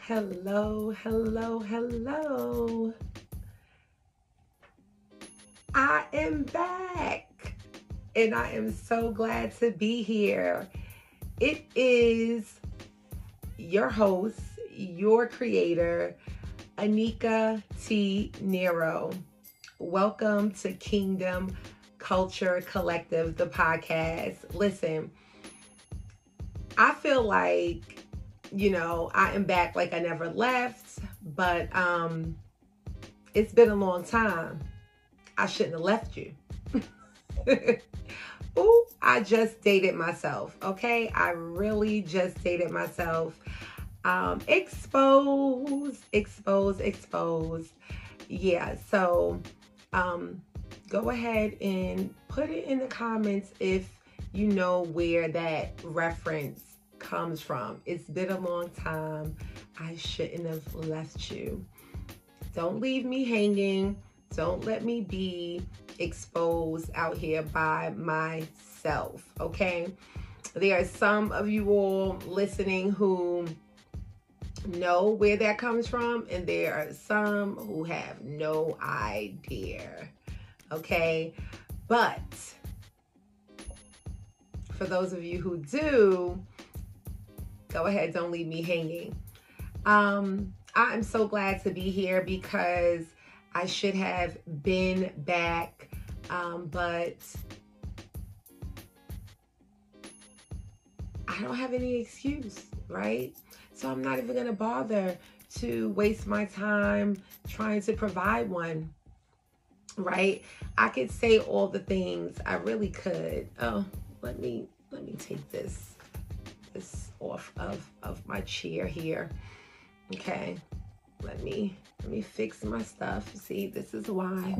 Hello, hello, hello. I am back and I am so glad to be here. It is your host, your creator, Anika T. Nero. Welcome to Kingdom Culture Collective, the podcast. Listen, I feel like, you know, I am back like I never left, but um it's been a long time. I shouldn't have left you. Ooh, I just dated myself. Okay. I really just dated myself. Um, exposed, exposed, exposed. Yeah. So, um, go ahead and put it in the comments if you know where that reference comes from. It's been a long time. I shouldn't have left you. Don't leave me hanging. Don't let me be exposed out here by myself, okay? There are some of you all listening who know where that comes from, and there are some who have no idea, okay? But for those of you who do, go ahead, don't leave me hanging. Um, I'm so glad to be here because I should have been back, um, but I don't have any excuse, right? So I'm not even going to bother to waste my time trying to provide one, right? I could say all the things I really could. Oh, let me let me take this this off of of my chair here. Okay. Let me let me fix my stuff. See, this is why.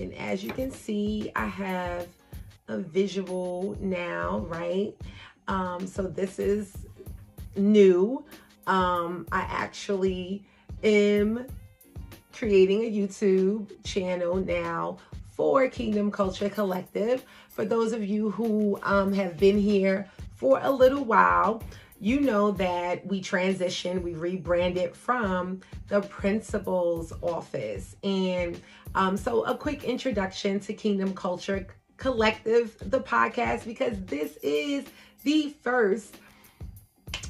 And as you can see, I have a visual now, right? Um, so this is new. Um, I actually am creating a YouTube channel now for Kingdom Culture Collective. For those of you who um, have been here for a little while, you know that we transitioned, we rebranded from the principal's office. And um, so, a quick introduction to Kingdom Culture Collective, the podcast, because this is the first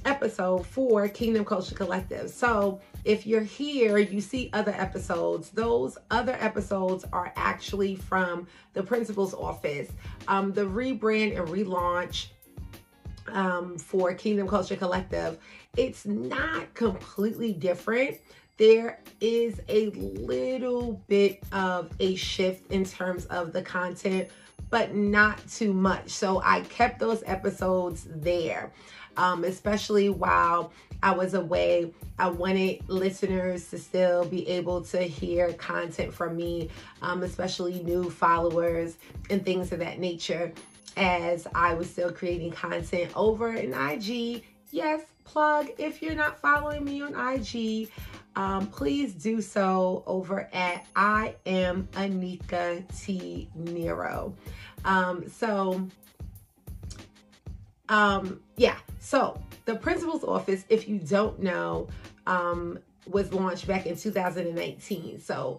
episode for Kingdom Culture Collective. So, if you're here, you see other episodes. Those other episodes are actually from the principal's office. Um, the rebrand and relaunch um, for Kingdom Culture Collective, it's not completely different. There is a little bit of a shift in terms of the content, but not too much. So I kept those episodes there, um, especially while I was away. I wanted listeners to still be able to hear content from me, um, especially new followers and things of that nature as I was still creating content over in IG. Yes, plug if you're not following me on IG. Um, please do so over at I am Anika T Nero. Um, so, um, yeah, so the principal's office, if you don't know, um, was launched back in 2019. So,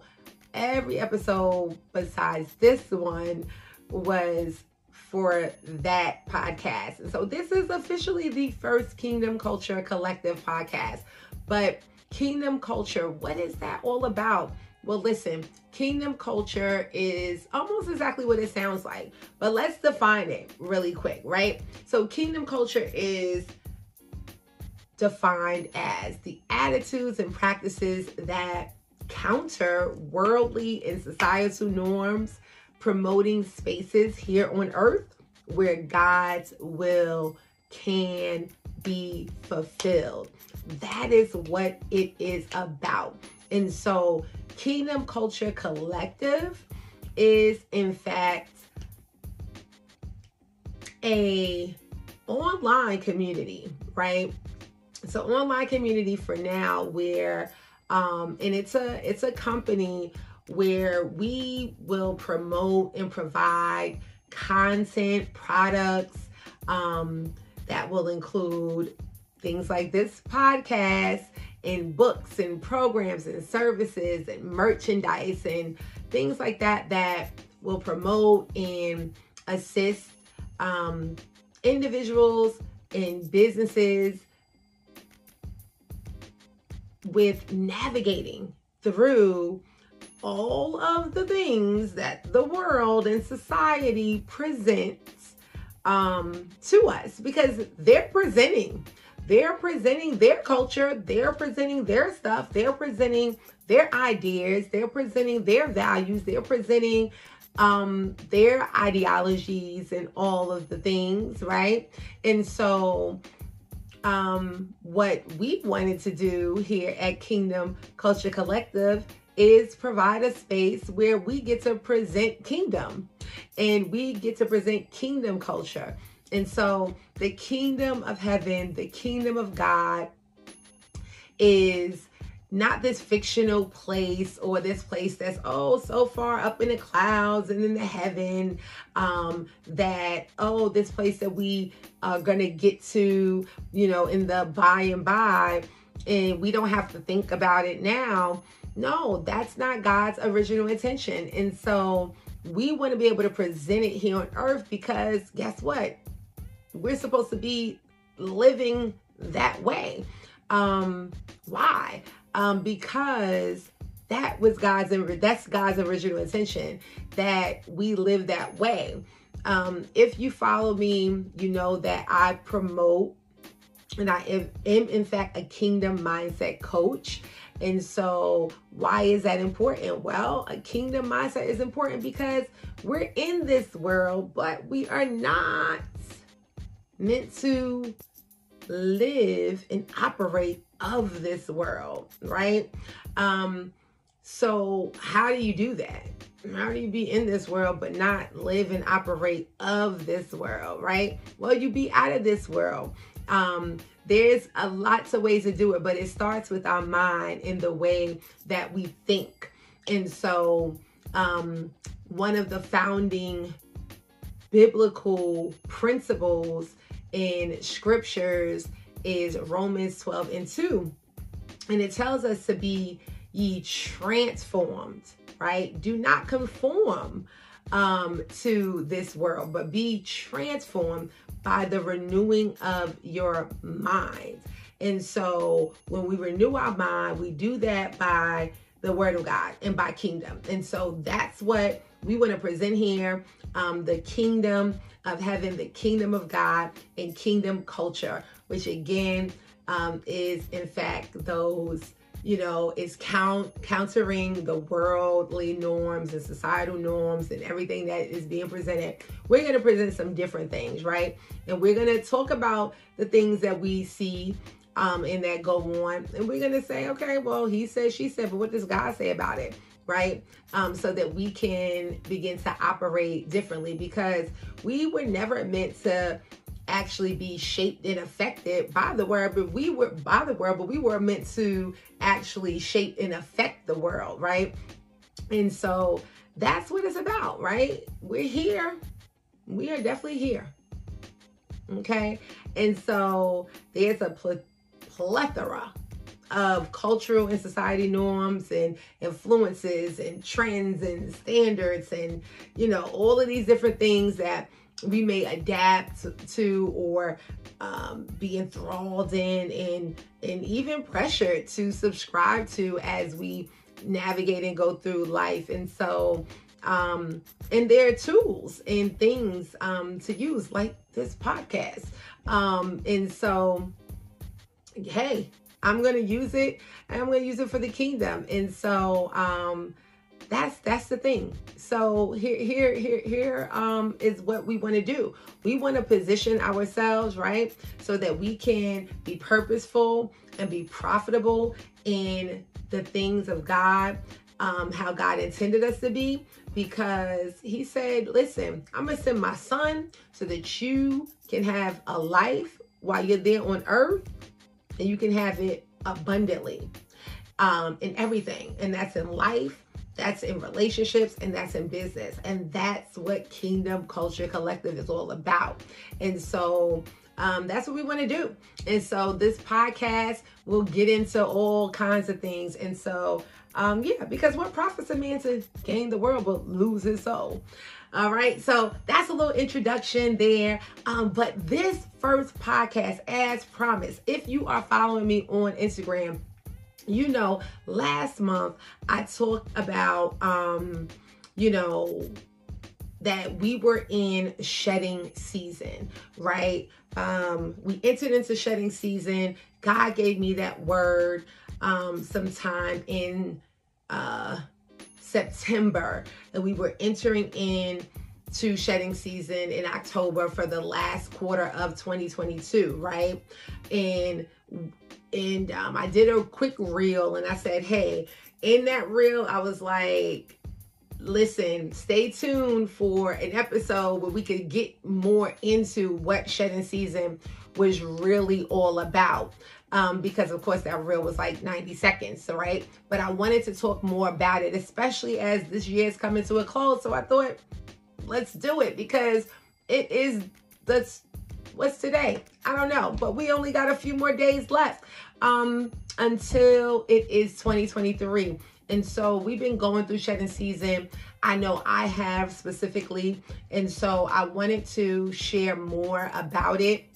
every episode besides this one was for that podcast. And so this is officially the first Kingdom Culture Collective podcast. But Kingdom Culture, what is that all about? Well, listen, Kingdom Culture is almost exactly what it sounds like, but let's define it really quick, right? So, Kingdom Culture is defined as the attitudes and practices that counter worldly and societal norms promoting spaces here on earth where God's will can be fulfilled. That is what it is about. And so, Kingdom Culture Collective is in fact a online community, right? So online community for now where Um, and it's a it's a company where we will promote and provide content, products um, that will include things like this podcast and books and programs and services and merchandise and things like that that will promote and assist um, individuals and businesses with navigating through all of the things that the world and society presents um, to us because they're presenting they're presenting their culture they're presenting their stuff they're presenting their ideas they're presenting their values they're presenting um their ideologies and all of the things right and so um what we wanted to do here at kingdom culture collective is provide a space where we get to present kingdom and we get to present kingdom culture. And so the kingdom of heaven, the kingdom of God is not this fictional place or this place that's oh so far up in the clouds and in the heaven um that oh this place that we are gonna get to you know in the by and by and we don't have to think about it now no, that's not God's original intention. And so we want to be able to present it here on earth because guess what? We're supposed to be living that way. Um, why? Um, because that was God's that's God's original intention that we live that way. Um, if you follow me, you know that I promote and I am, am in fact a kingdom mindset coach. And so, why is that important? Well, a kingdom mindset is important because we're in this world, but we are not meant to live and operate of this world, right? Um, so, how do you do that? How do you be in this world but not live and operate of this world, right? Well, you be out of this world. Um, there's a lots of ways to do it, but it starts with our mind in the way that we think. And so, um, one of the founding biblical principles in scriptures is Romans 12 and 2. And it tells us to be ye transformed, right? Do not conform um, to this world, but be transformed by the renewing of your mind. And so when we renew our mind, we do that by the word of God and by kingdom. And so that's what we want to present here um, the kingdom of having the kingdom of God, and kingdom culture, which again um, is in fact those you know, is count countering the worldly norms and societal norms and everything that is being presented. We're going to present some different things, right? And we're going to talk about the things that we see um, and that go on. And we're going to say, okay, well, he said, she said, but what does God say about it? Right? Um, so that we can begin to operate differently because we were never meant to actually be shaped and affected by the world, but we were by the world, but we were meant to actually shape and affect the world, right? And so that's what it's about, right? We're here. We are definitely here. Okay. And so there's a pl- plethora of cultural and society norms and influences and trends and standards and, you know, all of these different things that we may adapt to or um, be enthralled in and and even pressured to subscribe to as we navigate and go through life. And so um and there are tools and things um to use like this podcast. Um and so hey i'm gonna use it and i'm gonna use it for the kingdom. And so um that's that's the thing. So here here here here um is what we want to do. We want to position ourselves right so that we can be purposeful and be profitable in the things of god um how god intended us to be. Because he said listen i'm gonna send my son so that you can have a life while you're there on earth and you can have it abundantly um, in everything, and that's in life, that's in relationships, and that's in business. And that's what Kingdom Culture Collective is all about. And so, um, that's what we want to do. And so, this podcast will get into all kinds of things. And so, um, yeah, because what profits a man to gain the world but lose his soul? All right, so that's a little introduction there. Um, but this first podcast, as promised, if you are following me on Instagram, you know, last month I talked about, um, you know, that we were in shedding season, right? Um, we entered into shedding season. God gave me that word um, sometime in uh, September, and we were entering in to shedding season in October for the last quarter of 2022, right? And and um, I did a quick reel, and I said, hey, in that reel, I was like, listen, stay tuned for an episode where we could get more into what shedding season was really all about um, because of course that reel was like 90 seconds, right? But I wanted to talk more about it, especially as this year is coming to a close. So I thought, let's do it because it is that's what's today? I don't know, but we only got a few more days left um, until it is 2023. And so we've been going through shedding season. I know I have specifically. And so I wanted to share more about it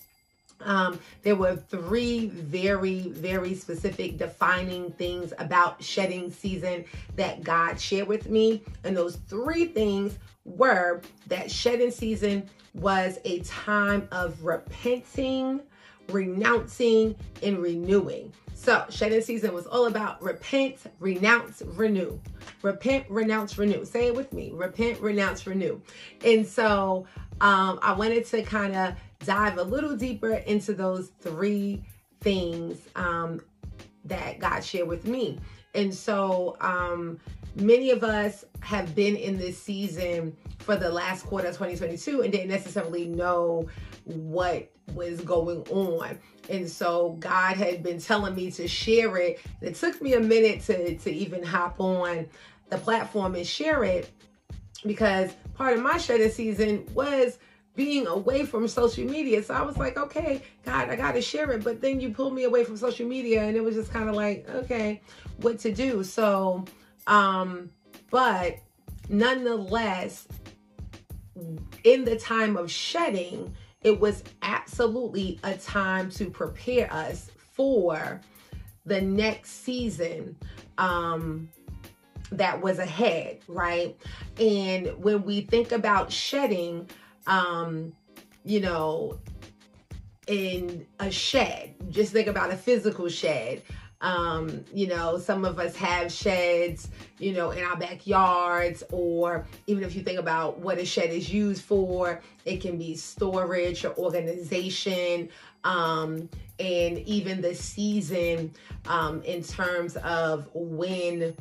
um, there were three very, very specific defining things about shedding season that God shared with me. And those three things were that shedding season was a time of repenting, renouncing, and renewing. So, shedding season was all about repent, renounce, renew. Repent, renounce, renew. Say it with me repent, renounce, renew. And so, um, I wanted to kind of dive a little deeper into those three things um, that God shared with me. And so um, many of us have been in this season for the last quarter of 2022 and didn't necessarily know what was going on. And so God had been telling me to share it. It took me a minute to, to even hop on the platform and share it because part of my shedding season was being away from social media. So I was like, okay, God, I got to share it. But then you pulled me away from social media and it was just kind of like, okay, what to do. So, um, but nonetheless, in the time of shedding, it was absolutely a time to prepare us for the next season um, that was ahead, right? And when we think about shedding, um, you know, in a shed. Just think about a physical shed. Um, you know, some of us have sheds, you know, in our backyards, or even if you think about what a shed is used for, it can be storage or organization, um, and even the season um, in terms of when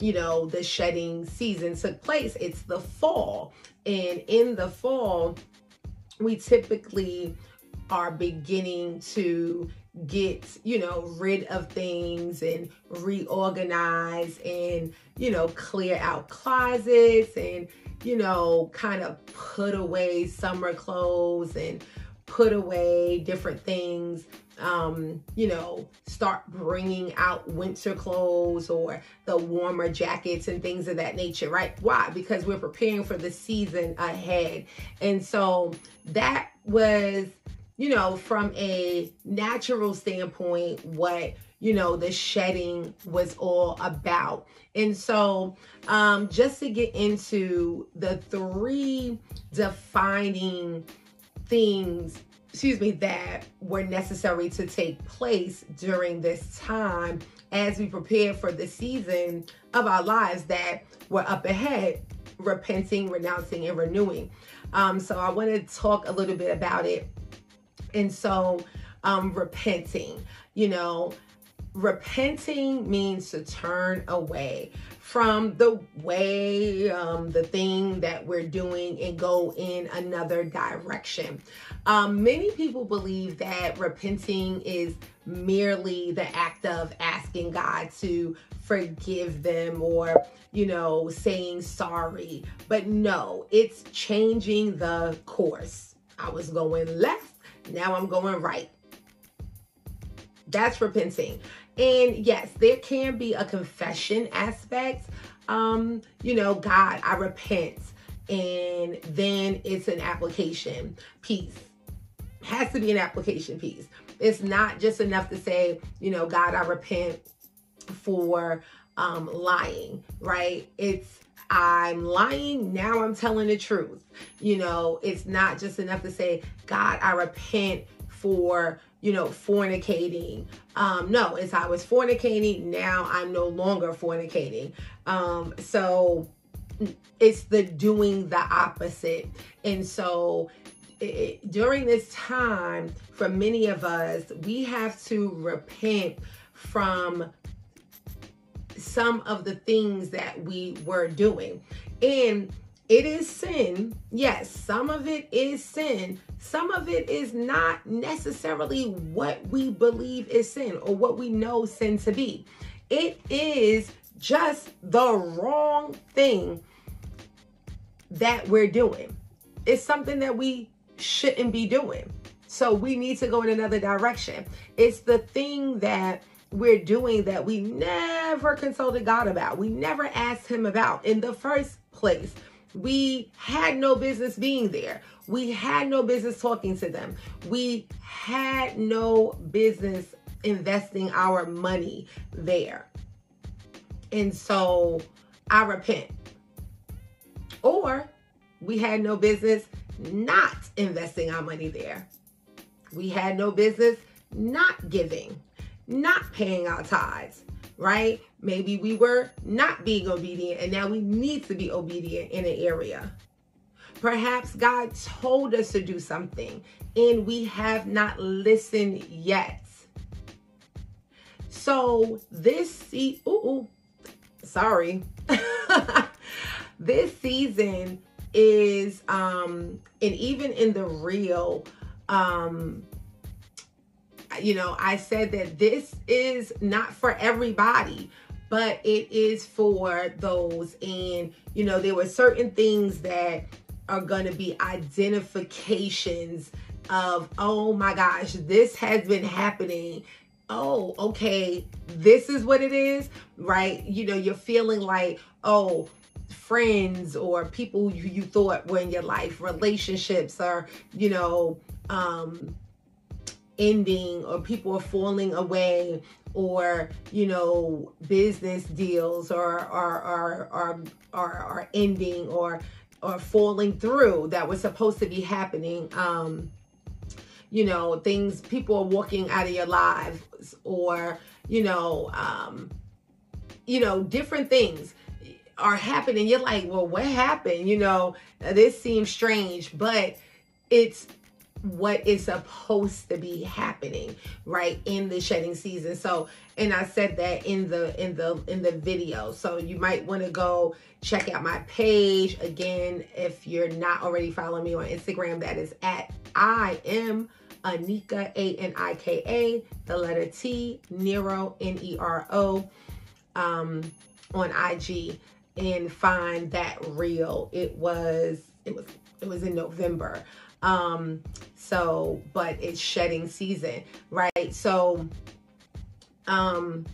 you know, the shedding season took place. It's the fall. And in the fall, we typically are beginning to get, you know, rid of things and reorganize and, you know, clear out closets and, you know, kind of put away summer clothes and put away different things um, you know, start bringing out winter clothes or the warmer jackets and things of that nature, right? Why? Because we're preparing for the season ahead. And so that was, you know, from a natural standpoint, what you know the shedding was all about and so um just to get into the three defining things excuse me, that were necessary to take place during this time as we prepare for the season of our lives that were up ahead, repenting, renouncing, and renewing. Um, so I want to talk a little bit about it. And so, um, repenting, you know, repenting means to turn away from the way, um, the thing that we're doing and go in another direction. Um, many people believe that repenting is merely the act of asking God to forgive them or, you know, saying sorry. But no, it's changing the course. I was going left, now I'm going right. That's repenting. And yes, there can be a confession aspect. Um, you know, God, I repent. And then it's an application piece. Has to be an application piece. It's not just enough to say, you know, God, I repent for um, lying, right? It's I'm lying, now I'm telling the truth. You know, it's not just enough to say, God, I repent for you know, fornicating. Um, no, it's I was fornicating. Now I'm no longer fornicating. Um, so it's the doing the opposite. And so it, during this time, for many of us, we have to repent from some of the things that we were doing. And it is sin. Yes, some of it is sin. Some of it is not necessarily what we believe is sin or what we know sin to be. It is just the wrong thing that we're doing. It's something that we shouldn't be doing. So we need to go in another direction. It's the thing that we're doing that we never consulted God about. We never asked Him about in the first place. We had no business being there. We had no business talking to them. We had no business investing our money there. And so I repent. Or we had no business not investing our money there. We had no business not giving, not paying our tithes, right? Maybe we were not being obedient and now we need to be obedient in an area. Perhaps God told us to do something and we have not listened yet. So this see ooh, sorry. this season is um and even in the real um you know, I said that this is not for everybody, but it is for those. And, you know, there were certain things that are going to be identifications of, oh my gosh, this has been happening. Oh, okay, this is what it is, right? You know, you're feeling like, oh, friends or people you, you thought were in your life, relationships, or, you know, um, ending or people are falling away or you know business deals are are are are are, are ending or or falling through that was supposed to be happening um you know things people are walking out of your lives or you know um you know different things are happening. You're like well what happened? You know this seems strange but it's what is supposed to be happening right in the shedding season. So and i said that in the in the in the video. So you might want to go check out my page. Again if you're not already following me on instagram that is at i am anika a-n-i-k-a the letter t nero n-e-r-o um on ig and find that reel. It was it was it was in november um, so, but it's shedding season, right? So, um,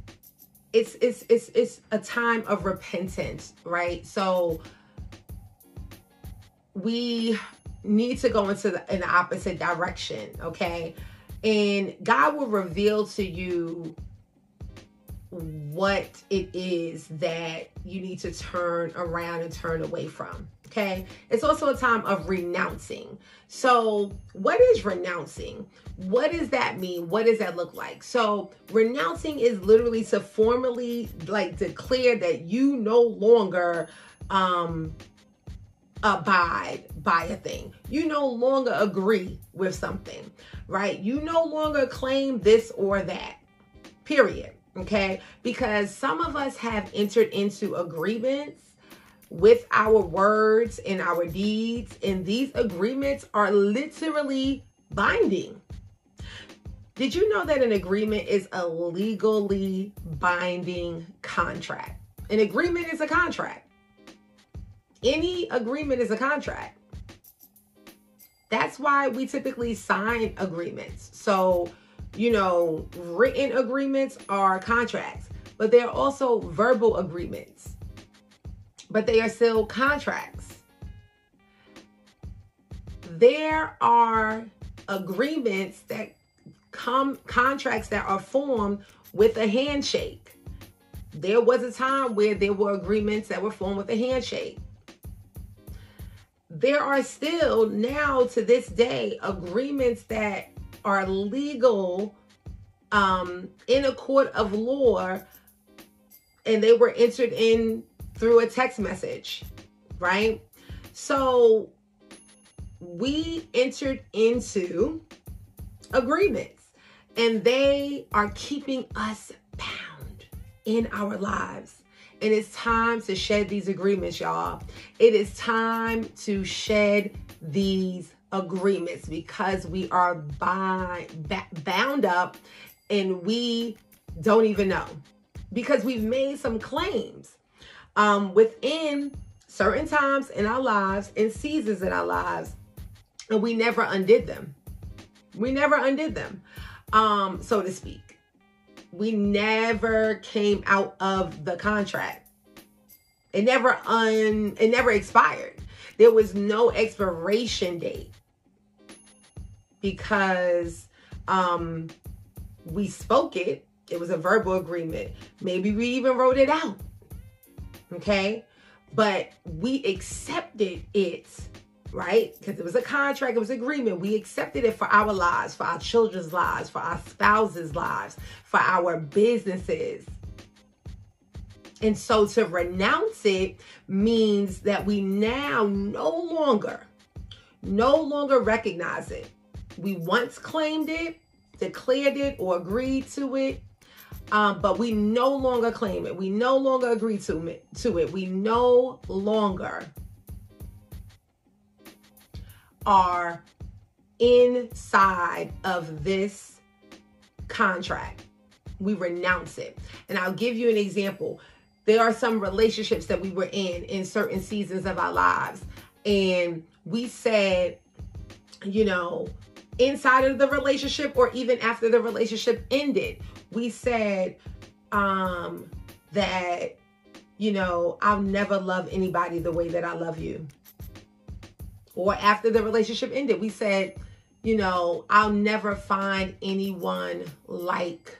it's it's it's it's a time of repentance, right? So we need to go into the, in the opposite direction, okay? And God will reveal to you what it is that you need to turn around and turn away from. Okay. It's also a time of renouncing. So, what is renouncing? What does that mean? What does that look like? So, renouncing is literally to formally like declare that you no longer um abide by a thing. You no longer agree with something, right? You no longer claim this or that. Period. Okay? Because some of us have entered into agreements with our words and our deeds, and these agreements are literally binding. Did you know that an agreement is a legally binding contract? An agreement is a contract. Any agreement is a contract. That's why we typically sign agreements. So, you know, written agreements are contracts, but they're also verbal agreements. But they are still contracts. There are agreements that come contracts that are formed with a handshake. There was a time where there were agreements that were formed with a handshake. There are still now to this day agreements that are legal um, in a court of law and they were entered in through a text message, right? So we entered into agreements and they are keeping us bound in our lives. And it's time to shed these agreements, y'all. It is time to shed these agreements because we are bind, bound up and we don't even know because we've made some claims um, within certain times in our lives and seasons in our lives and we never undid them. We never undid them um so to speak. We never came out of the contract. It never un it never expired. There was no expiration date because um we spoke it. It was a verbal agreement. Maybe we even wrote it out okay? But we accepted it right? Because it was a contract it was agreement. We accepted it for our lives for our children's lives for our spouses lives for our businesses. And so to renounce it means that we now no longer no longer recognize it. We once claimed it, declared it, or agreed to it, um, but we no longer claim it. We no longer agree to it. To it. We no longer are inside of this contract. We renounce it. And I'll give you an example. There are some relationships that we were in in certain seasons of our lives. And we said, you know, inside of the relationship or even after the relationship ended. We said um, that, you know, I'll never love anybody the way that I love you. Or after the relationship ended, we said, you know, I'll never find anyone like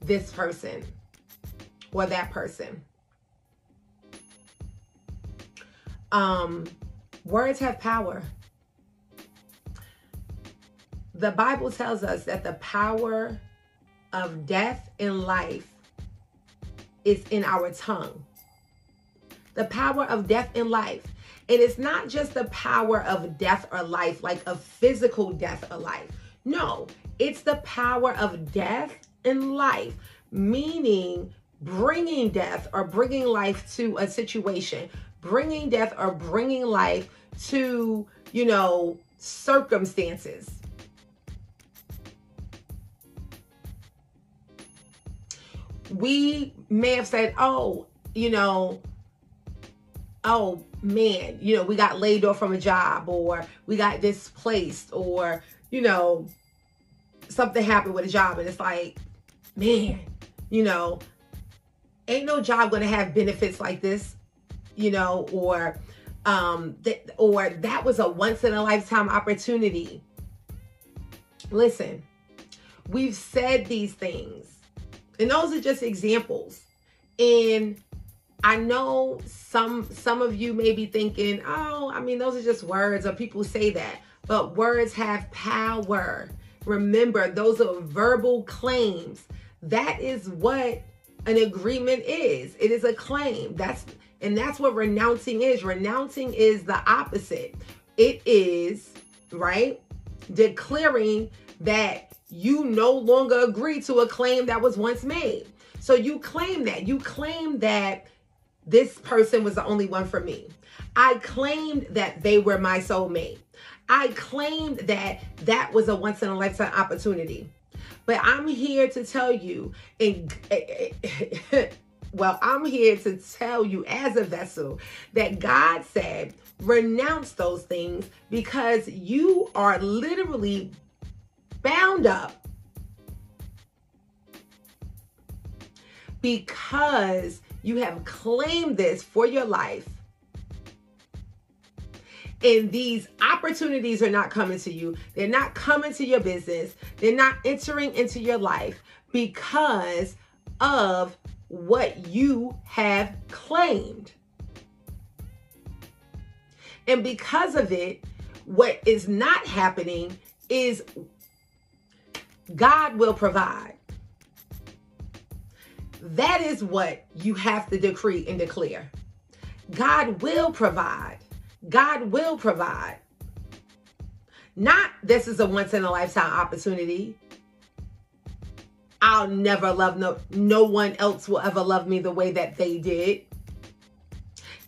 this person or that person. Um, words have power the Bible tells us that the power of death and life is in our tongue. The power of death and life. And It is not just the power of death or life, like a physical death or life. No, it's the power of death and life, meaning bringing death or bringing life to a situation, bringing death or bringing life to, you know, circumstances we may have said, oh, you know, oh man, you know, we got laid off from a job or we got displaced or, you know, something happened with a job and it's like, man, you know, ain't no job gonna have benefits like this, you know, or um that or that was a once in a lifetime opportunity. Listen, we've said these things and those are just examples. And I know some some of you may be thinking, "Oh, I mean, those are just words," or people say that. But words have power. Remember, those are verbal claims. That is what an agreement is. It is a claim. That's and that's what renouncing is. Renouncing is the opposite. It is, right? Declaring that you no longer agree to a claim that was once made. So you claim that. You claim that this person was the only one for me. I claimed that they were my soulmate. I claimed that that was a once in a lifetime opportunity. But I'm here to tell you, and well, I'm here to tell you as a vessel that God said, renounce those things because you are literally bound up because you have claimed this for your life and these opportunities are not coming to you. They're not coming to your business. They're not entering into your life because of what you have claimed. And because of it, what is not happening is God will provide. That is what you have to decree and declare. God will provide. God will provide. Not this is a once in a lifetime opportunity. I'll never love no no one else will ever love me the way that they did.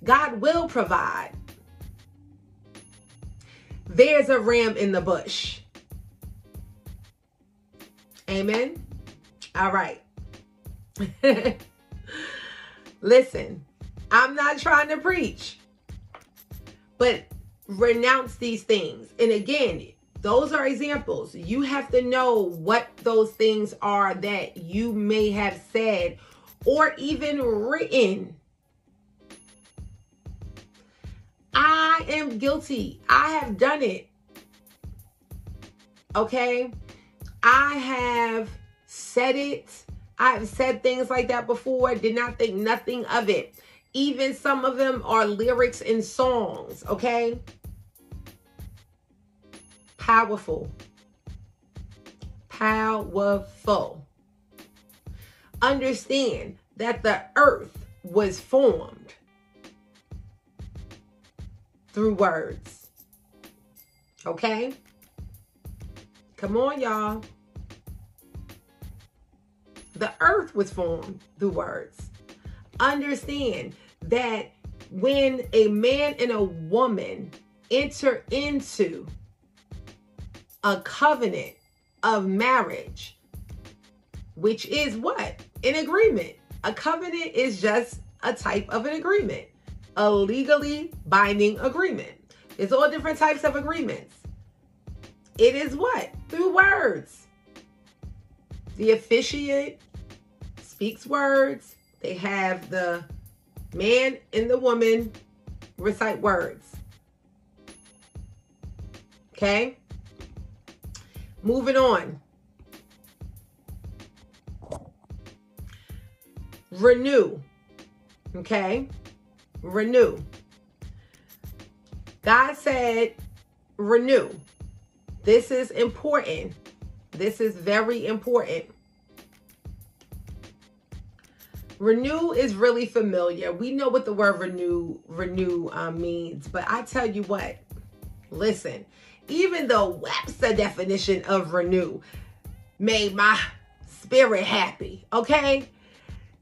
God will provide. There's a ram in the bush. Amen. All right. Listen, I'm not trying to preach, but renounce these things. And again, those are examples. You have to know what those things are that you may have said or even written. I am guilty. I have done it. Okay? I have said it. I have said things like that before, did not think nothing of it. Even some of them are lyrics in songs, okay? Powerful. Powerful. Understand that the earth was formed through words. Okay? Come on, y'all. The earth was formed through words. Understand that when a man and a woman enter into a covenant of marriage, which is what? An agreement. A covenant is just a type of an agreement, a legally binding agreement. There's all different types of agreements. It is what? Through words. The officiate speaks words. They have the man and the woman recite words. Okay? Moving on. Renew. Okay? Renew. God said, renew. This is important. This is very important. Renew is really familiar. We know what the word renew renew um, means, but I tell you what, listen, even the Webster definition of renew made my spirit happy, okay?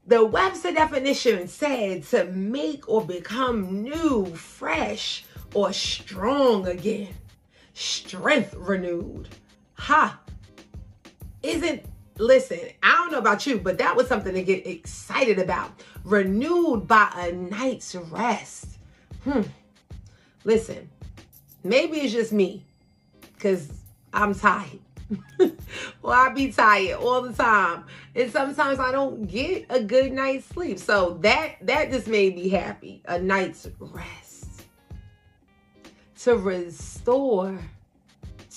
The Webster definition said to make or become new, fresh, or strong again. Strength renewed. Ha! Isn't listen, I don't know about you, but that was something to get excited about. Renewed by a night's rest. Hmm. Listen, maybe it's just me because I'm tired. well, I be tired all the time. And sometimes I don't get a good night's sleep. So that that just made me happy. A night's rest. To restore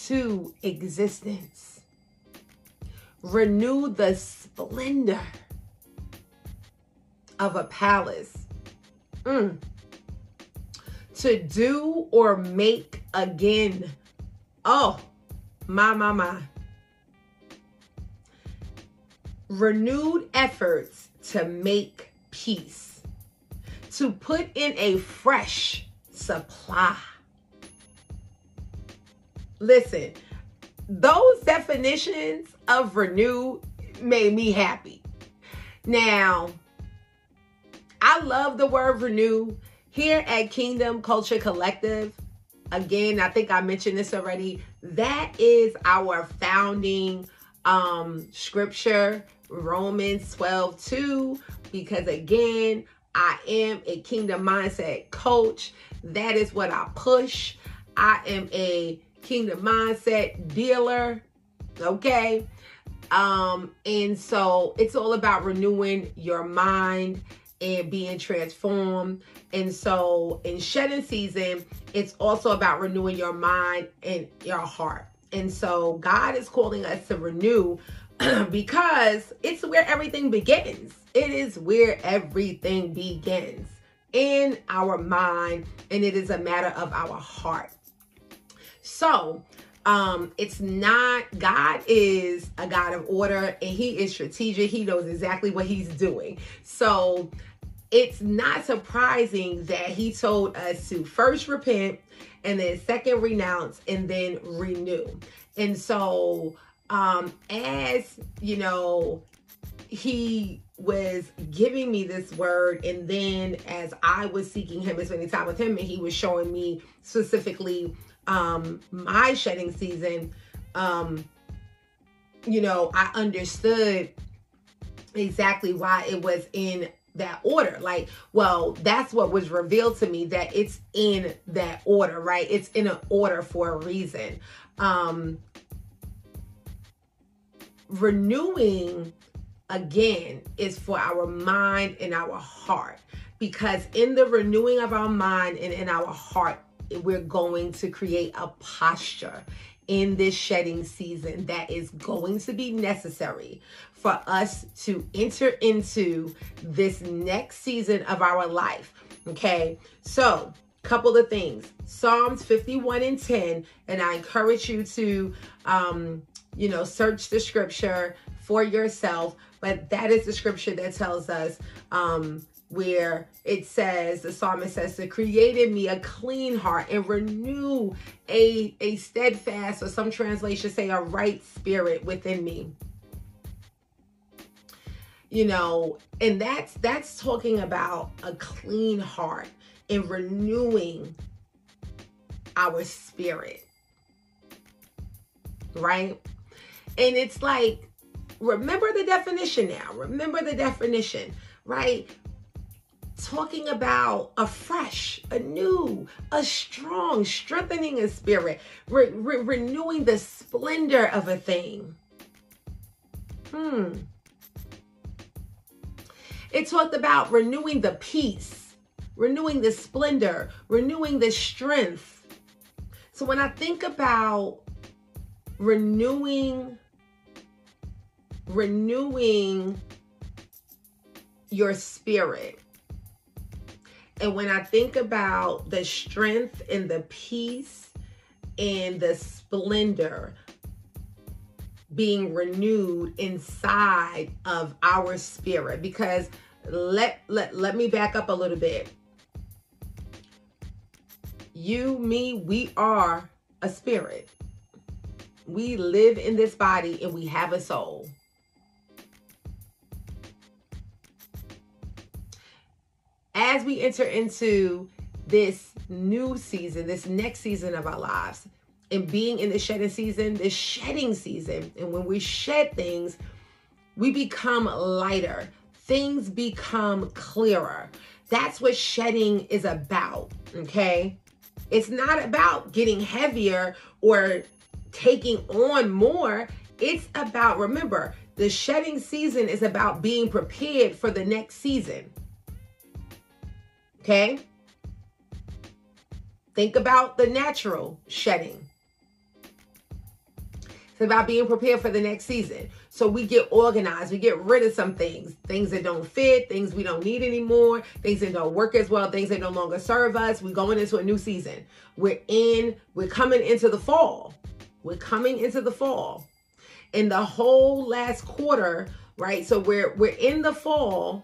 to existence renew the splendor of a palace. Mm. To do or make again. Oh, my, my, my. Renewed efforts to make peace. To put in a fresh supply. Listen, those definitions of renew made me happy. Now, I love the word renew here at Kingdom Culture Collective. Again, I think I mentioned this already. That is our founding um scripture, Romans 12 2, because again, I am a kingdom mindset coach. That is what I push. I am a kingdom mindset dealer. Okay. Um, and so it's all about renewing your mind and being transformed. And so in shedding season, it's also about renewing your mind and your heart. And so God is calling us to renew because it's where everything begins. It is where everything begins in our mind, and it is a matter of our heart. So, um, it's not, God is a God of order and He is strategic. He knows exactly what He's doing. So, it's not surprising that He told us to first repent and then second renounce and then renew. And so, um, as you know, he was giving me this word and then as i was seeking him and spending time with him and he was showing me specifically um my shedding season um you know i understood exactly why it was in that order. Like well that's what was revealed to me that it's in that order right? It's in an order for a reason. Um renewing again is for our mind and our heart because in the renewing of our mind and in our heart we're going to create a posture in this shedding season that is going to be necessary for us to enter into this next season of our life okay so couple of things psalms 51 and 10 and i encourage you to um you know, search the scripture for yourself. But that is the scripture that tells us um, where it says, the psalmist says, to create in me a clean heart and renew a, a steadfast, or some translations say a right spirit within me. You know, and that's that's talking about a clean heart and renewing our spirit. Right? And it's like, remember the definition now. Remember the definition, right? Talking about a fresh, a new, a strong, strengthening a spirit, re- re- renewing the splendor of a thing. Hmm. It talked about renewing the peace, renewing the splendor, renewing the strength. So when I think about renewing renewing your spirit. And when I think about the strength and the peace and the splendor being renewed inside of our spirit because let let let me back up a little bit. You, me, we are a spirit. We live in this body and we have a soul. As we enter into this new season, this next season of our lives, and being in the shedding season, the shedding season, and when we shed things, we become lighter. Things become clearer. That's what shedding is about, okay? It's not about getting heavier or taking on more. It's about, remember, the shedding season is about being prepared for the next season. Okay? Think about the natural shedding. It's about being prepared for the next season. So we get organized. We get rid of some things, things that don't fit, things we don't need anymore, things that don't work as well, things that no longer serve us. We're going into a new season. We're in, we're coming into the fall. We're coming into the fall. In the whole last quarter, right? So we're we're in the fall,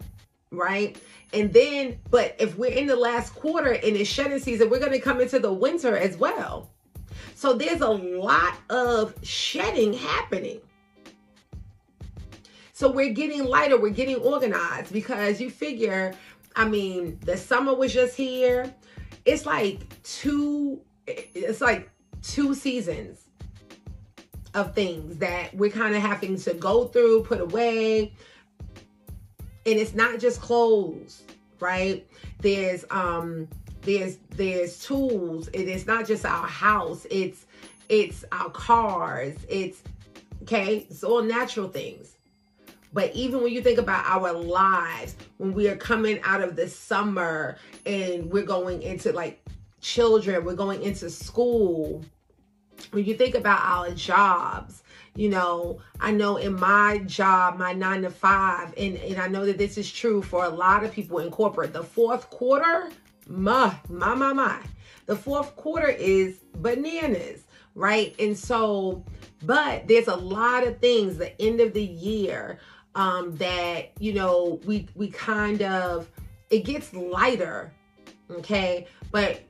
right? And then, but if we're in the last quarter in the shedding season, we're going to come into the winter as well. So there's a lot of shedding happening. So we're getting lighter, we're getting organized because you figure, I mean, the summer was just here. It's like two, it's like two seasons of things that we're kind of having to go through, put away. And it's not just clothes, right? There's um there's there's tools. It is not just our house. It's it's our cars. It's okay, it's all natural things. But even when you think about our lives, when we are coming out of the summer and we're going into like children, we're going into school, when you think about our jobs, you know, I know in my job, my nine to five, and, and I know that this is true for a lot of people in corporate, the fourth quarter, my, my, my, my. The fourth quarter is bananas, right? And so, but there's a lot of things, the end of the year, um, that you know we we kind of it gets lighter, okay, but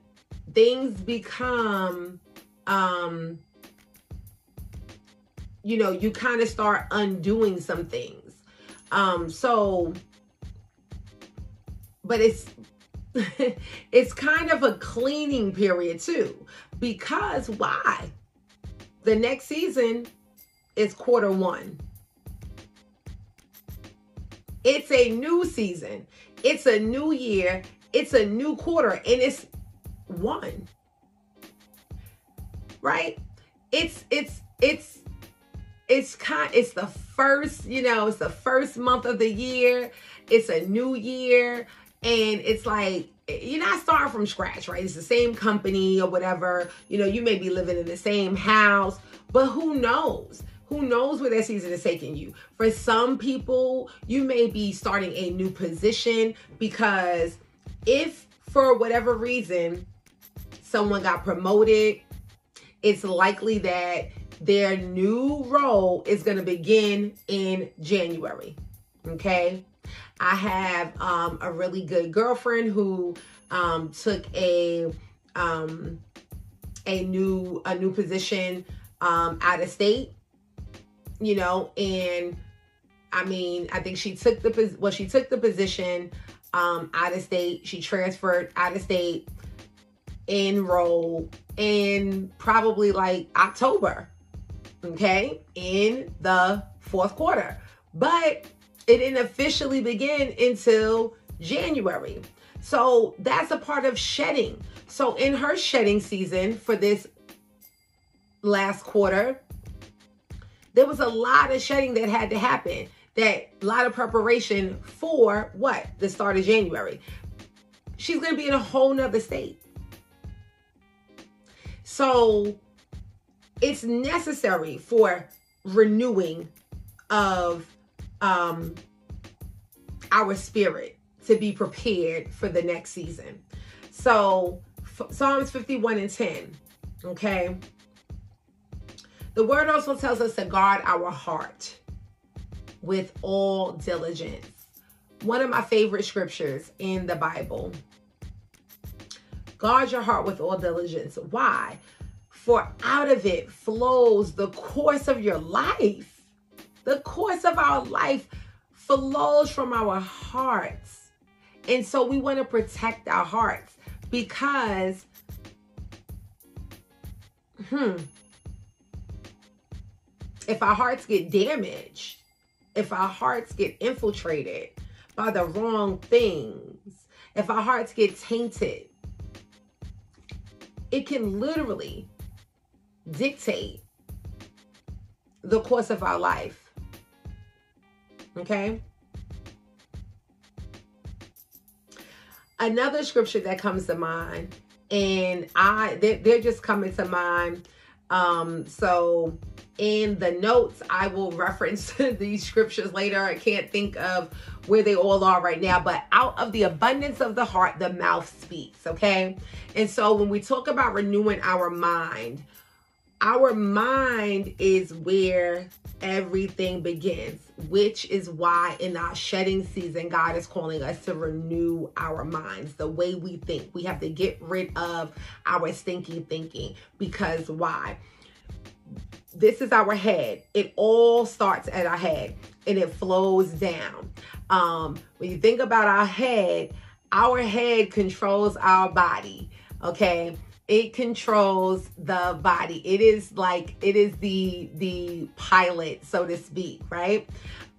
things become um you know you kind of start undoing some things um so but it's it's kind of a cleaning period too because why the next season is quarter one it's a new season. It's a new year. It's a new quarter and it's one. Right? It's it's it's it's kind it's the first, you know, it's the first month of the year. It's a new year and it's like you're not starting from scratch, right? It's the same company or whatever. You know, you may be living in the same house, but who knows? who knows where that season is taking you. For some people, you may be starting a new position because if for whatever reason someone got promoted, it's likely that their new role is going to begin in January. Okay. I have um, a really good girlfriend who um, took a um, a new a new position um, out of state you know, and I mean, I think she took the pos well, she took the position um, out of state. She transferred out of state, enrolled in probably like October, okay, in the fourth quarter. But it didn't officially begin until January. So that's a part of shedding. So in her shedding season for this last quarter, there was a lot of shedding that had to happen. That a lot of preparation for what? The start of January. She's to be in a whole nother state. So it's necessary for renewing of um, our spirit to be prepared for the next season. So Psalms 51 and 10, okay? The word also tells us to guard our heart with all diligence. One of my favorite scriptures in the Bible. Guard your heart with all diligence. Why? For out of it flows the course of your life. The course of our life flows from our hearts. And so we want to protect our hearts because, hmm, if our hearts get damaged, if our hearts get infiltrated by the wrong things, if our hearts get tainted, it can literally dictate the course of our life. Okay? Another scripture that comes to mind, and I they're, they're just coming to mind. Um, so in the notes. I will reference these scriptures later. I can't think of where they all are right now, but out of the abundance of the heart, the mouth speaks, okay? And so when we talk about renewing our mind, our mind is where everything begins, which is why in our shedding season, God is calling us to renew our minds, the way we think. We have to get rid of our stinky thinking because why? This is our head. It all starts at our head and it flows down. Um, when you think about our head, our head controls our body. Okay it controls the body. It is like it is the the pilot so to speak right?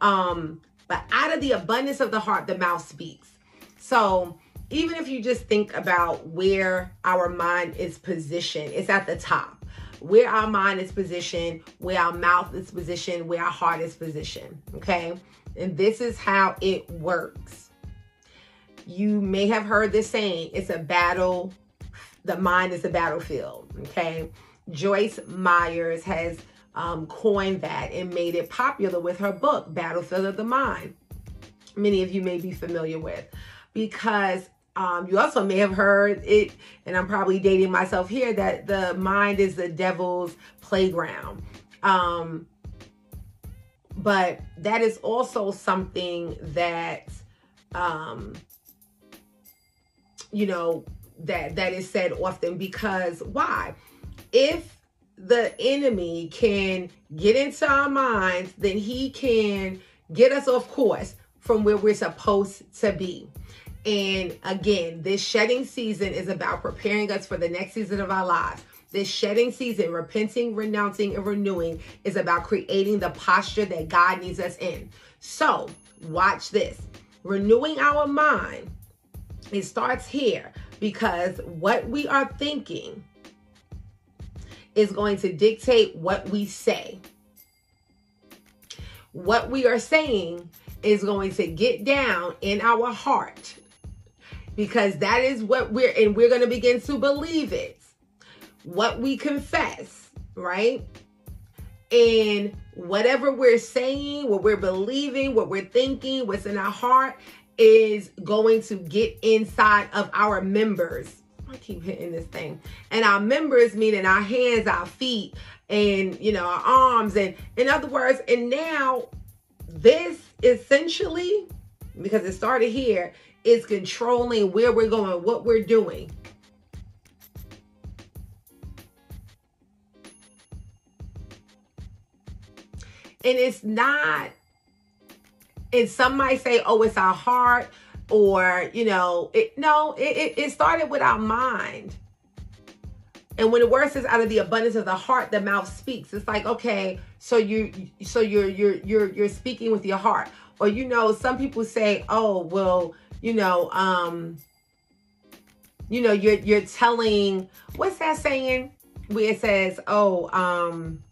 Um but out of the abundance of the heart the mouth speaks. So even if you just think about where our mind is positioned it's at the top. Where our mind is positioned where our mouth is positioned where our heart is positioned okay? And this is how it works. You may have heard this saying it's a battle the mind is a battlefield. Okay. Joyce Meyers has um, coined that and made it popular with her book, Battlefield of the Mind. Many of you may be familiar with because um, you also may have heard it, and I'm probably dating myself here, that the mind is the devil's playground. Um, but that is also something that, um, you know, that that is said often because why? If the enemy can get into our minds, then he can get us off course from where we're supposed to be. And again, this shedding season is about preparing us for the next season of our lives. This shedding season, repenting, renouncing, and renewing, is about creating the posture that God needs us in. So, watch this renewing our mind. It starts here because what we are thinking is going to dictate what we say. What we are saying is going to get down in our heart because that is what we're, and we're going to begin to believe it. What we confess, right? And whatever we're saying, what we're believing, what we're thinking, what's in our heart, is going to get inside of our members. I keep hitting this thing. And our members, meaning our hands, our feet, and you know, our arms, and in other words, and now this essentially, because it started here, is controlling where we're going, what we're doing. And it's not and some might say, oh, it's our heart, or, you know, it, no, it, it started with our mind. And when the word says out of the abundance of the heart, the mouth speaks. It's like, okay, so you so you're you're you're you're speaking with your heart. Or you know, some people say, oh, well, you know, um, you know, you're you're telling what's that saying? Where it says, oh, um,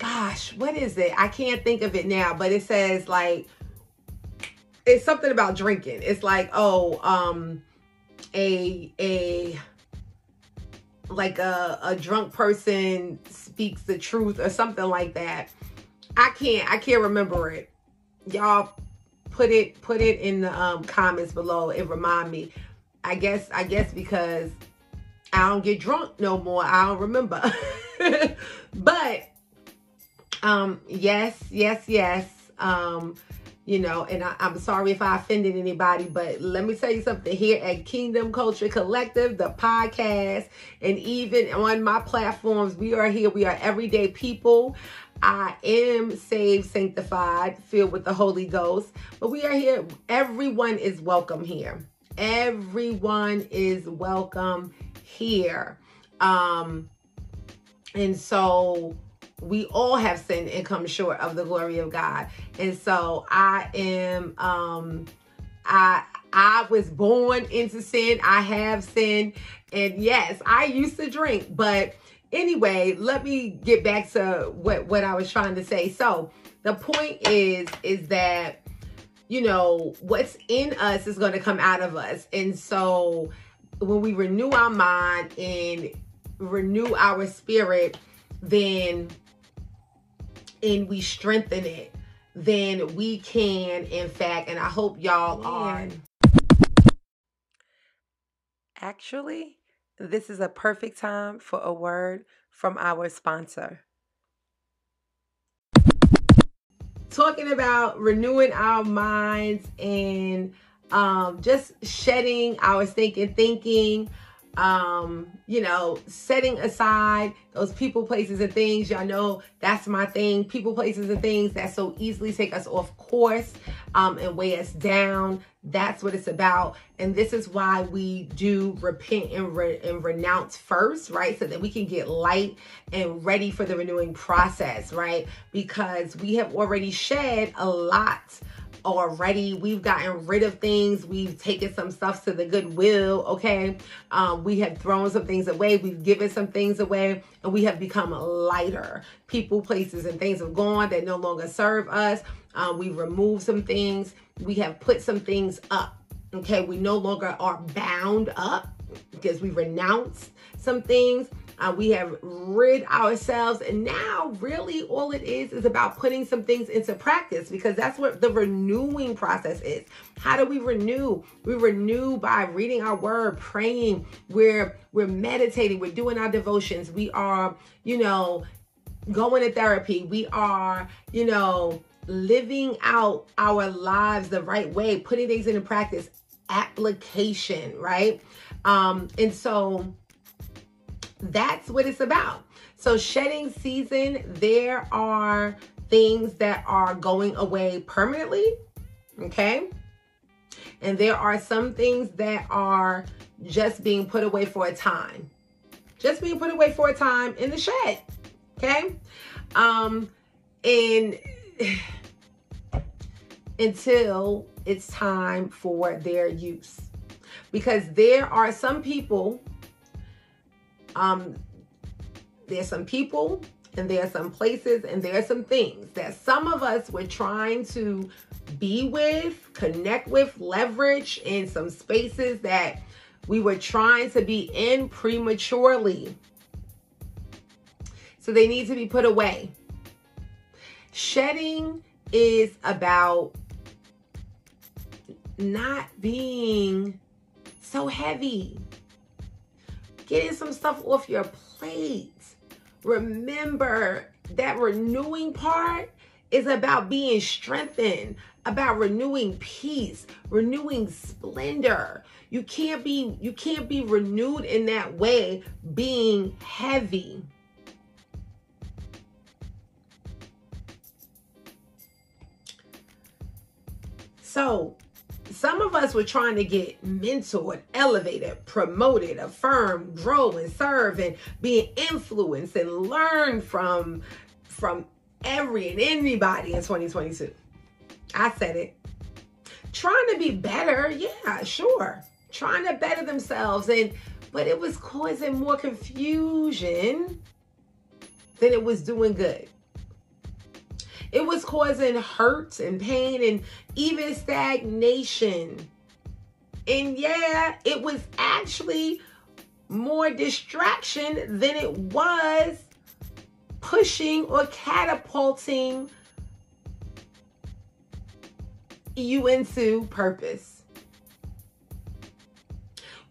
gosh, what is it? I can't think of it now, but it says like it's something about drinking. It's like, oh, um a a like a, a drunk person speaks the truth or something like that. I can't I can't remember it. Y'all put it put it in the um, comments below. It remind me. I guess I guess because I don't get drunk no more. I don't remember. but um, yes, yes, yes. Um, you know, and I, am sorry if I offended anybody, but let me tell you something here at Kingdom Culture Collective, the podcast, and even on my platforms, we are here. We are everyday people. I am saved, sanctified, filled with the Holy Ghost, but we are here. Everyone is welcome here. Everyone is welcome here. Um, and so we all have sinned and come short of the glory of God. And so I am um I I was born into sin. I have sinned. And yes, I used to drink, but anyway, let me get back to what what I was trying to say. So, the point is is that you know, what's in us is going to come out of us. And so when we renew our mind and renew our spirit, then and we strengthen it, then we can, in fact, and I hope y'all are. Actually, this is a perfect time for a word from our sponsor. Talking about renewing our minds and um, just shedding our stinking thinking, um, you know, setting aside those people, places, and things. Y'all know that's my thing. People, places, and things that so easily take us off course um, and weigh us down. That's what it's about. And this is why we do repent and, re- and renounce first, right? So that we can get light and ready for the renewing process, right? Because we have already shed a lot already. We've gotten rid of things. We've taken some stuff to the goodwill. Okay. Um, we have thrown some things away. We've given some things away and we have become lighter. People, places, and things have gone that no longer serve us. Um, we removed some things. We have put some things up. Okay. We no longer are bound up because we renounced some things uh, we have rid ourselves, and now really all it is is about putting some things into practice because that's what the renewing process is. How do we renew? We renew by reading our word, praying. We're we're meditating. We're doing our devotions. We are, you know, going to therapy. We are, you know, living out our lives the right way, putting things into practice, application, right? Um, and so that's what it's about. So, shedding season, there are things that are going away permanently. Okay. And there are some things that are just being put away for a time. Just being put away for a time in the shed. Okay. Um, and until it's time for their use. Because there are some people um, there's some people and there are some places and there are some things that some of us were trying to be with, connect with, leverage in some spaces that we were trying to be in prematurely. So they need to be put away. Shedding is about not being so heavy getting some stuff off your plate. Remember that renewing part is about being strengthened, about renewing peace, renewing splendor. You can't be you can't be renewed in that way being heavy. So, some of us were trying to get mentored, elevated, promoted, affirmed, grow and serve and be influenced and learn from from every and anybody in 2022. I said it. Trying to be better, yeah, sure. Trying to better themselves and but it was causing more confusion than it was doing good. It was causing hurt and pain and even stagnation. And yeah, it was actually more distraction than it was pushing or catapulting you into purpose.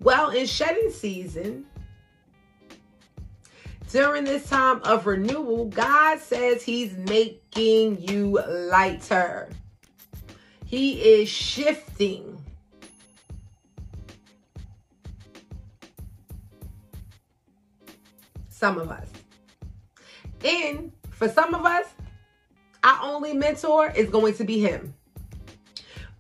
Well, in shedding season, during this time of renewal, God says He's making you lighter. He is shifting. Some of us. And for some of us, our only mentor is going to be Him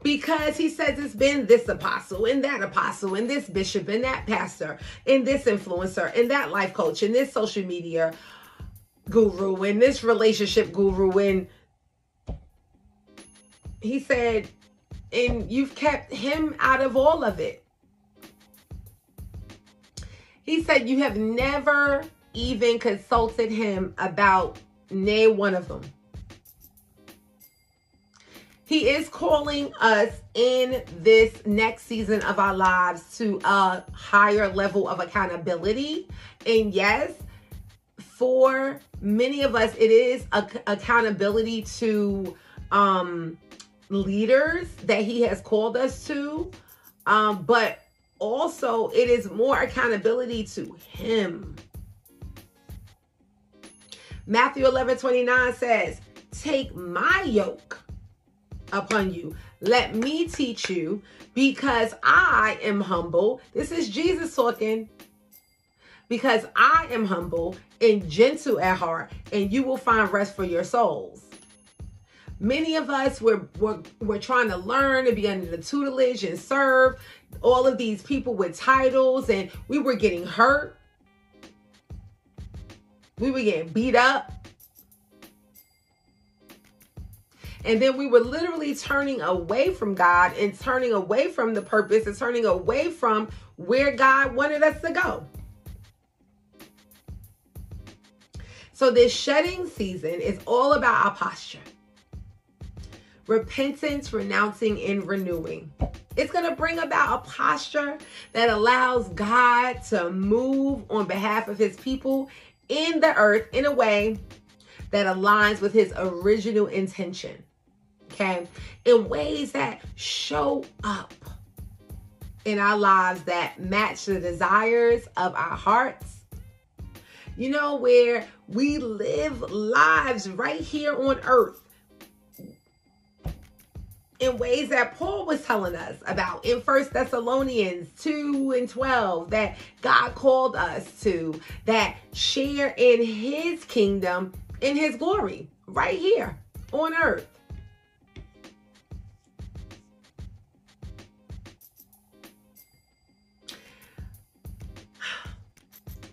because he says it's been this apostle and that apostle and this bishop and that pastor and this influencer and that life coach and this social media guru and this relationship guru and he said and you've kept him out of all of it. He said you have never even consulted him about nay one of them. He is calling us in this next season of our lives to a higher level of accountability. And yes, for many of us, it is accountability to um, leaders that he has called us to. Um, but also, it is more accountability to him. Matthew 11 29 says, Take my yoke upon you. Let me teach you because I am humble. This is Jesus talking. Because I am humble and gentle at heart, and you will find rest for your souls. Many of us were, were, were trying to learn and be under the tutelage and serve all of these people with titles, and we were getting hurt. We were getting beat up. And then we were literally turning away from God and turning away from the purpose and turning away from where God wanted us to go. So, this shedding season is all about our posture repentance, renouncing, and renewing. It's going to bring about a posture that allows God to move on behalf of his people in the earth in a way that aligns with his original intention okay, in ways that show up in our lives that match the desires of our hearts. You know, where we live lives right here on earth in ways that Paul was telling us about in First Thessalonians 2 and 12 that God called us to that share in his kingdom in his glory right here on earth.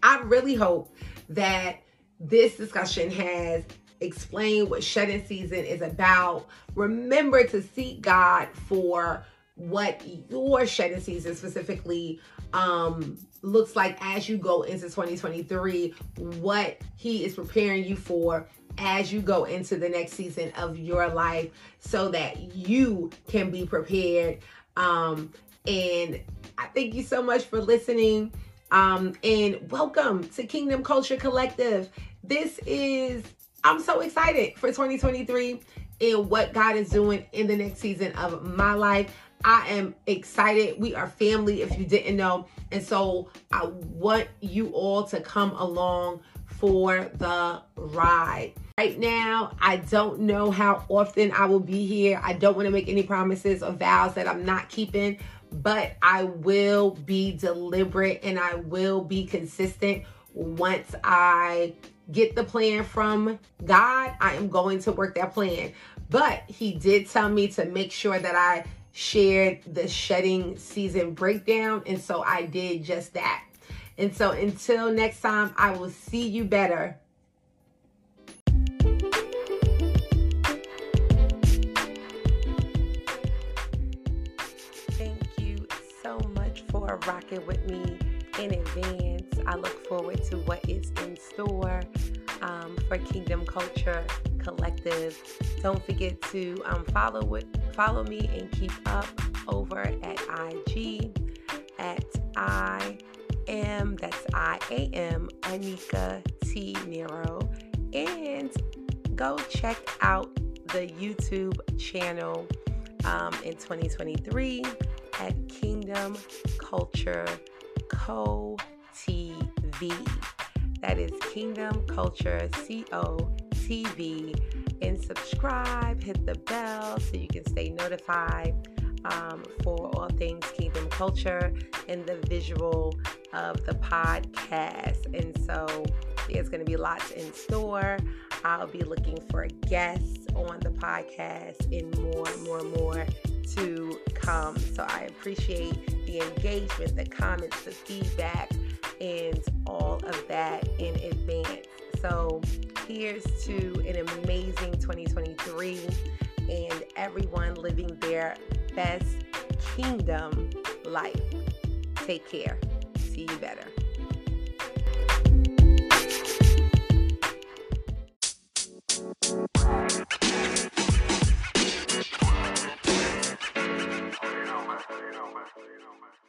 I really hope that this discussion has explained what shedding season is about. Remember to seek God for what your shedding season specifically um looks like as you go into 2023 what he is preparing you for as you go into the next season of your life so that you can be prepared um and i thank you so much for listening um, and welcome to Kingdom Culture Collective. This is, I'm so excited for 2023 and what God is doing in the next season of my life. I am excited. We are family, if you didn't know. And so I want you all to come along for the ride. Right now, I don't know how often I will be here. I don't want to make any promises or vows that I'm not keeping, but I will be deliberate and I will be consistent once I get the plan from God. I am going to work that plan. But He did tell me to make sure that I shared the shedding season breakdown. And so I did just that. And so until next time, I will see you better. Rocking with me in advance. I look forward to what is in store um, for Kingdom Culture Collective. Don't forget to um, follow with, follow me and keep up over at IG at I am that's I A M Anika T Nero and go check out the YouTube channel um, in 2023 at Kingdom Culture Co TV. That is Kingdom Culture Co TV. And subscribe, hit the bell so you can stay notified um, for all things Kingdom Culture and the visual of the podcast. And so there's going to be lots in store. I'll be looking for guests on the podcast and more, more, more to come. So I appreciate the engagement, the comments, the feedback, and all of that in advance. So here's to an amazing 2023 and everyone living their best kingdom life. Take care. See you better. Know, man.